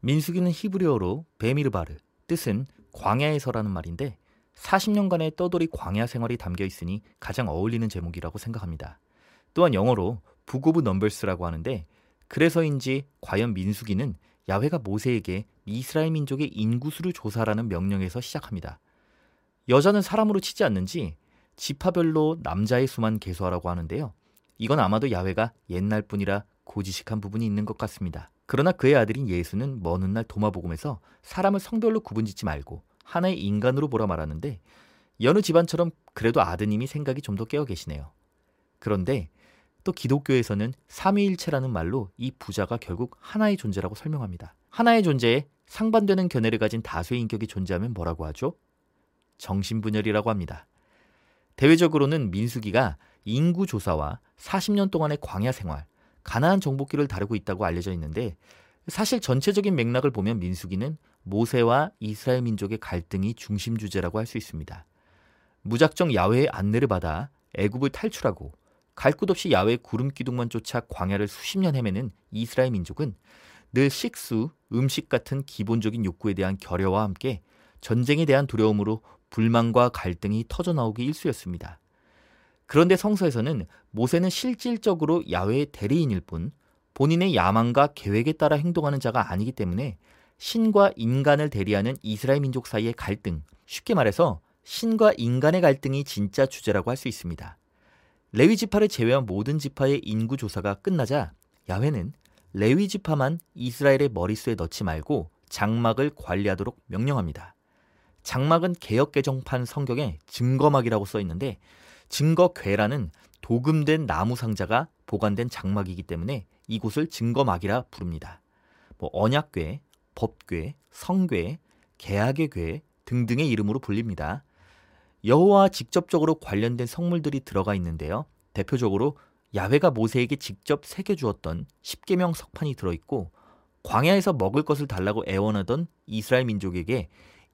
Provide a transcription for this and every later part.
민수기는 히브리어로 במדבר, 뜻은 광야에서라는 말인데 40년간의 떠돌이 광야 생활이 담겨 있으니 가장 어울리는 제목이라고 생각합니다. 또한 영어로 Book of Numbers라고 하는데 그래서인지 과연 민수기는 야훼가 모세에게 이스라엘 민족의 인구수를 조사하라는 명령에서 시작합니다. 여자는 사람으로 치지 않는지 지파별로 남자의 수만 계수하라고 하는데요. 이건 아마도 야훼가 옛날 분이라 고지식한 부분이 있는 것 같습니다. 그러나 그의 아들인 예수는 먼 훗날 도마복음에서 사람을 성별로 구분짓지 말고 하나의 인간으로 보라 말하는데 여느 집안처럼 그래도 아드님이 생각이 좀 더 깨어 계시네요. 그런데 또 기독교에서는 삼위일체라는 말로 이 부자가 결국 하나의 존재라고 설명합니다. 하나의 존재에 상반되는 견해를 가진 다수의 인격이 존재하면 뭐라고 하죠? 정신분열이라고 합니다. 대외적으로는 민수기가 인구 조사와 40년 동안의 광야 생활, 가나안 정복기를 다루고 있다고 알려져 있는데 사실 전체적인 맥락을 보면 민수기는 모세와 이스라엘 민족의 갈등이 중심 주제라고 할 수 있습니다. 무작정 야외의 안내를 받아 애굽을 탈출하고 갈 곳 없이 야외 구름 기둥만 쫓아 광야를 수십 년 헤매는 이스라엘 민족은 늘 식수, 음식 같은 기본적인 욕구에 대한 결여와 함께 전쟁에 대한 두려움으로 불만과 갈등이 터져 나오기 일쑤였습니다. 그런데 성서에서는 모세는 실질적으로 야외의 대리인일 뿐 본인의 야망과 계획에 따라 행동하는 자가 아니기 때문에 신과 인간을 대리하는 이스라엘 민족 사이의 갈등, 쉽게 말해서 신과 인간의 갈등이 진짜 주제라고 할 수 있습니다. 레위 지파를 제외한 모든 지파의 인구 조사가 끝나자 야훼는 레위 지파만 이스라엘의 머릿수에 넣지 말고 장막을 관리하도록 명령합니다. 장막은 개혁 개정판 성경에 증거막이라고 써 있는데 증거궤라는 도금된 나무 상자가 보관된 장막이기 때문에 이곳을 증거막이라 부릅니다. 뭐 언약궤, 법궤, 성궤, 계약의 궤 등등의 이름으로 불립니다. 여호와 직접적으로 관련된 성물들이 들어가 있는데요. 대표적으로 야훼가 모세에게 직접 새겨 주었던 십계명 석판이 들어 있고 광야에서 먹을 것을 달라고 애원하던 이스라엘 민족에게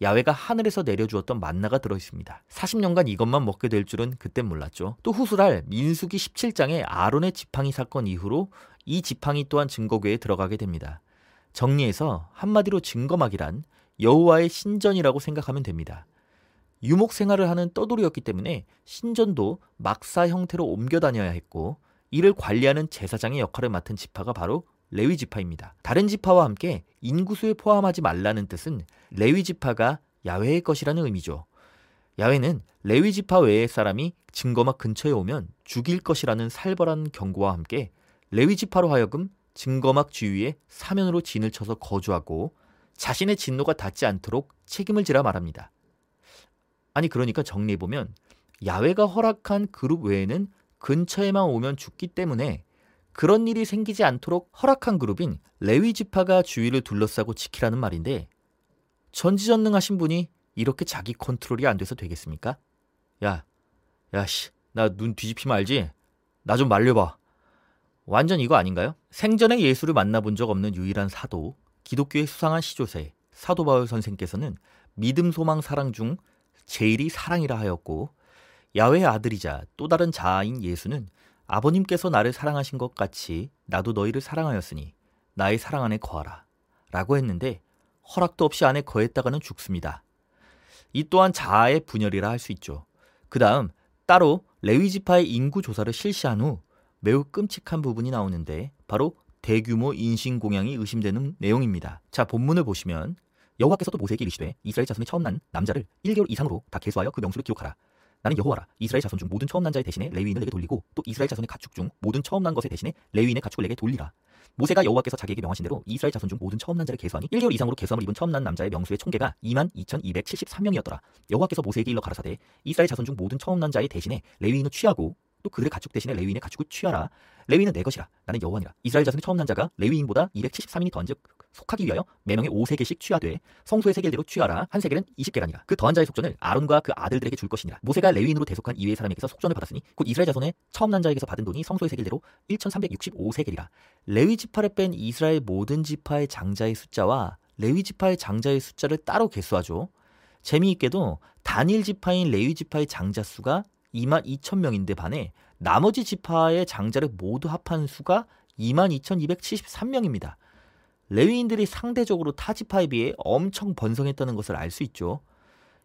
야훼가 하늘에서 내려주었던 만나가 들어 있습니다. 40년간 이것만 먹게 될 줄은 그땐 몰랐죠. 또 후술할 민수기 17장의 아론의 지팡이 사건 이후로 이 지팡이 또한 증거궤에 들어가게 됩니다. 정리해서 한마디로 증거막이란 여호와의 신전이라고 생각하면 됩니다. 유목 생활을 하는 떠돌이였기 때문에 신전도 막사 형태로 옮겨 다녀야 했고 이를 관리하는 제사장의 역할을 맡은 지파가 바로 레위 지파입니다. 다른 지파와 함께 인구수에 포함하지 말라는 뜻은 레위 지파가 야훼의 것이라는 의미죠. 야훼는 레위 지파 외의 사람이 증거막 근처에 오면 죽일 것이라는 살벌한 경고와 함께 레위 지파로 하여금 증거막 주위에 사면으로 진을 쳐서 거주하고 자신의 진노가 닿지 않도록 책임을 지라 말합니다. 아니 그러니까 정리해 보면 야훼가 허락한 그룹 외에는 근처에만 오면 죽기 때문에 그런 일이 생기지 않도록 허락한 그룹인 레위 지파가 주위를 둘러싸고 지키라는 말인데 전지전능하신 분이 이렇게 자기 컨트롤이 안 돼서 되겠습니까? 야, 야, 씨, 나 눈 뒤집히면 알지? 나 좀 말려봐. 완전 이거 아닌가요? 생전에 예수를 만나본 적 없는 유일한 사도, 기독교의 수상한 시조세, 사도 바울 선생께서는 믿음, 소망, 사랑 중 제일이 사랑이라 하였고, 야외의 아들이자 또 다른 자아인 예수는 아버님께서 나를 사랑하신 것 같이 나도 너희를 사랑하였으니 나의 사랑 안에 거하라. 라고 했는데 허락도 없이 안에 거했다가는 죽습니다. 이 또한 자아의 분열이라 할 수 있죠. 그 다음 따로 레위지파의 인구 조사를 실시한 후 매우 끔찍한 부분이 나오는데 바로 대규모 인신공양이 의심되는 내용입니다. 자 본문을 보시면 여호와께서도 모세에게 이르시되 이스라엘 자손의 처음 난 남자를 1개월 이상으로 다 계수하여 그 명수를 기록하라. 나는 여호와라. 이스라엘 자손 중 모든 처음 난 자의 대신에 레위인을 내게 돌리고 또 이스라엘 자손의 가축 중 모든 처음 난 것의 대신에 레위인의 가축을 내게 돌리라. 모세가 여호와께서 자기에게 명하신 대로 이스라엘 자손 중 모든 처음 난 자를 계수하니 1개월 이상으로 계수함을 입은 처음 난 남자의 명수의 총계가 2만 2273명이었더라. 여호와께서 모세에게 일러 가라사대 이스라엘 자손 중 모든 처음 난 자의 대신에 레위인을 취하고 또 그들의 가축 대신에 레위인의 가축을 취하라. 레위인은 내 것이라. 나는 여호와니라. 이스라엘 자손의 처음 난 자가 레위인보다 273인이 더한즉 속하기 위하여 매명에 5세겔씩 취하되 성소의 세겔대로 취하라. 한 세겔은 20게라니라. 그 더한 자의 속전을 아론과 그 아들들에게 줄 것이니라. 모세가 레위인으로 대속한 이외의 사람에게서 속전을 받았으니 곧 이스라엘 자손의 처음 난 자에게서 받은 돈이 성소의 세겔대로 1365세겔이라. 레위 지파를 뺀 이스라엘 모든 지파의 장자의 숫자와 레위 지파의 장자의 숫자를 따로 계수하죠. 재미있게도 단일 지파인 레위 지파의 장자 수가 2만 2천 명인데 반해 나머지 지파의 장자를 모두 합한 수가 2만 2,273명입니다. 레위인들이 상대적으로 타 지파에 비해 엄청 번성했다는 것을 알 수 있죠.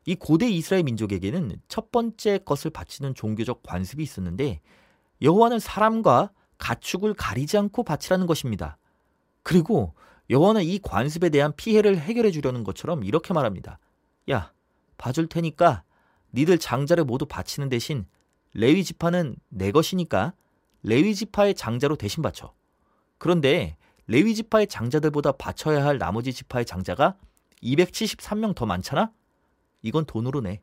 이 고대 이스라엘 민족에게는 첫 번째 것을 바치는 종교적 관습이 있었는데 여호와는 사람과 가축을 가리지 않고 바치라는 것입니다. 그리고 여호와는 이 관습에 대한 피해를 해결해 주려는 것처럼 이렇게 말합니다. 야, 봐줄 테니까 니들 장자를 모두 바치는 대신 레위 지파는 내 것이니까 레위 지파의 장자로 대신 바쳐. 그런데 레위 지파의 장자들보다 바쳐야 할 나머지 지파의 장자가 273명 더 많잖아? 이건 돈으로 내.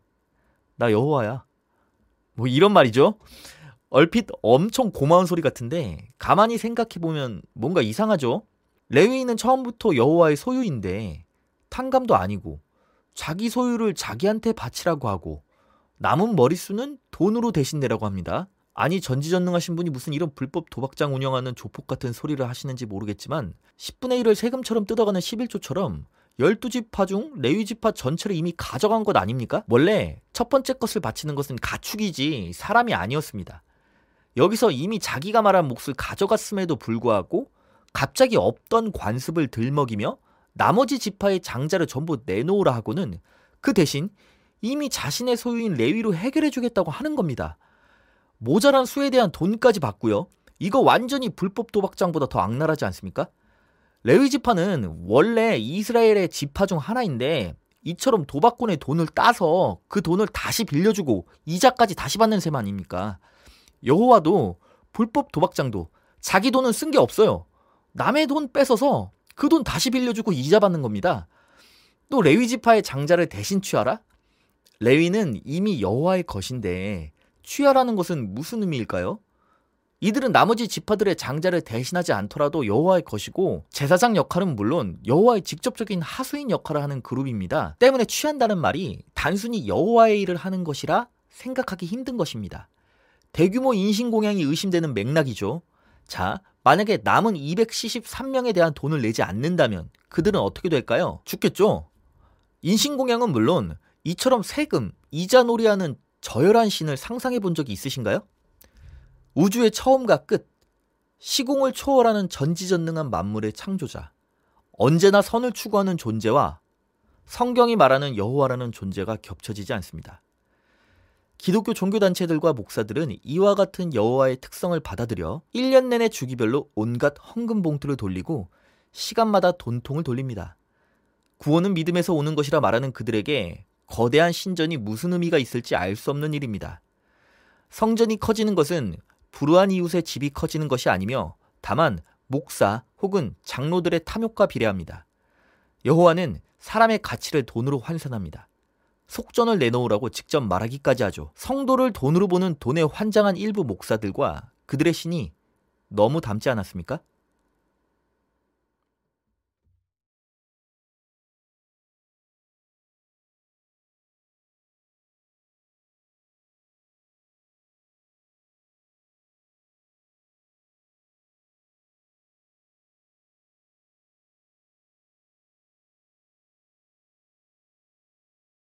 나 여호와야. 뭐 이런 말이죠. 얼핏 엄청 고마운 소리 같은데 가만히 생각해 보면 뭔가 이상하죠. 레위인은 처음부터 여호와의 소유인데 탕감도 아니고 자기 소유를 자기한테 바치라고 하고 남은 머릿수는 돈으로 대신 내라고 합니다. 아니 전지전능하신 분이 무슨 이런 불법 도박장 운영하는 조폭 같은 소리를 하시는지 모르겠지만 10분의 1을 세금처럼 뜯어가는 11조처럼 12지파 중 레위지파 전체를 이미 가져간 것 아닙니까? 원래 첫 번째 것을 바치는 것은 가축이지 사람이 아니었습니다. 여기서 이미 자기가 말한 몫을 가져갔음에도 불구하고 갑자기 없던 관습을 들먹이며 나머지 지파의 장자를 전부 내놓으라 하고는 그 대신 이미 자신의 소유인 레위로 해결해 주겠다고 하는 겁니다. 모자란 수에 대한 돈까지 받고요. 이거 완전히 불법 도박장보다 더 악랄하지 않습니까? 레위 지파는 원래 이스라엘의 지파 중 하나인데 이처럼 도박꾼의 돈을 따서 그 돈을 다시 빌려주고 이자까지 다시 받는 셈 아닙니까? 여호와도 불법 도박장도 자기 돈은 쓴 게 없어요. 남의 돈 뺏어서 그 돈 다시 빌려주고 이자 받는 겁니다. 또 레위 지파의 장자를 대신 취하라? 레위는 이미 여호와의 것인데 취하라는 것은 무슨 의미일까요? 이들은 나머지 지파들의 장자를 대신하지 않더라도 여호와의 것이고 제사장 역할은 물론 여호와의 직접적인 하수인 역할을 하는 그룹입니다. 때문에 취한다는 말이 단순히 여호와의 일을 하는 것이라 생각하기 힘든 것입니다. 대규모 인신공양이 의심되는 맥락이죠. 자, 만약에 남은 273명에 대한 돈을 내지 않는다면 그들은 어떻게 될까요? 죽겠죠? 인신공양은 물론 이처럼 세금, 이자 놀이하는 저열한 신을 상상해 본 적이 있으신가요? 우주의 처음과 끝, 시공을 초월하는 전지전능한 만물의 창조자, 언제나 선을 추구하는 존재와 성경이 말하는 여호와라는 존재가 겹쳐지지 않습니다. 기독교 종교단체들과 목사들은 이와 같은 여호와의 특성을 받아들여 1년 내내 주기별로 온갖 헌금 봉투를 돌리고 시간마다 돈통을 돌립니다. 구원은 믿음에서 오는 것이라 말하는 그들에게 거대한 신전이 무슨 의미가 있을지 알 수 없는 일입니다. 성전이 커지는 것은 불우한 이웃의 집이 커지는 것이 아니며 다만 목사 혹은 장로들의 탐욕과 비례합니다. 여호와는 사람의 가치를 돈으로 환산합니다. 속전을 내놓으라고 직접 말하기까지 하죠. 성도를 돈으로 보는 돈에 환장한 일부 목사들과 그들의 신이 너무 닮지 않았습니까?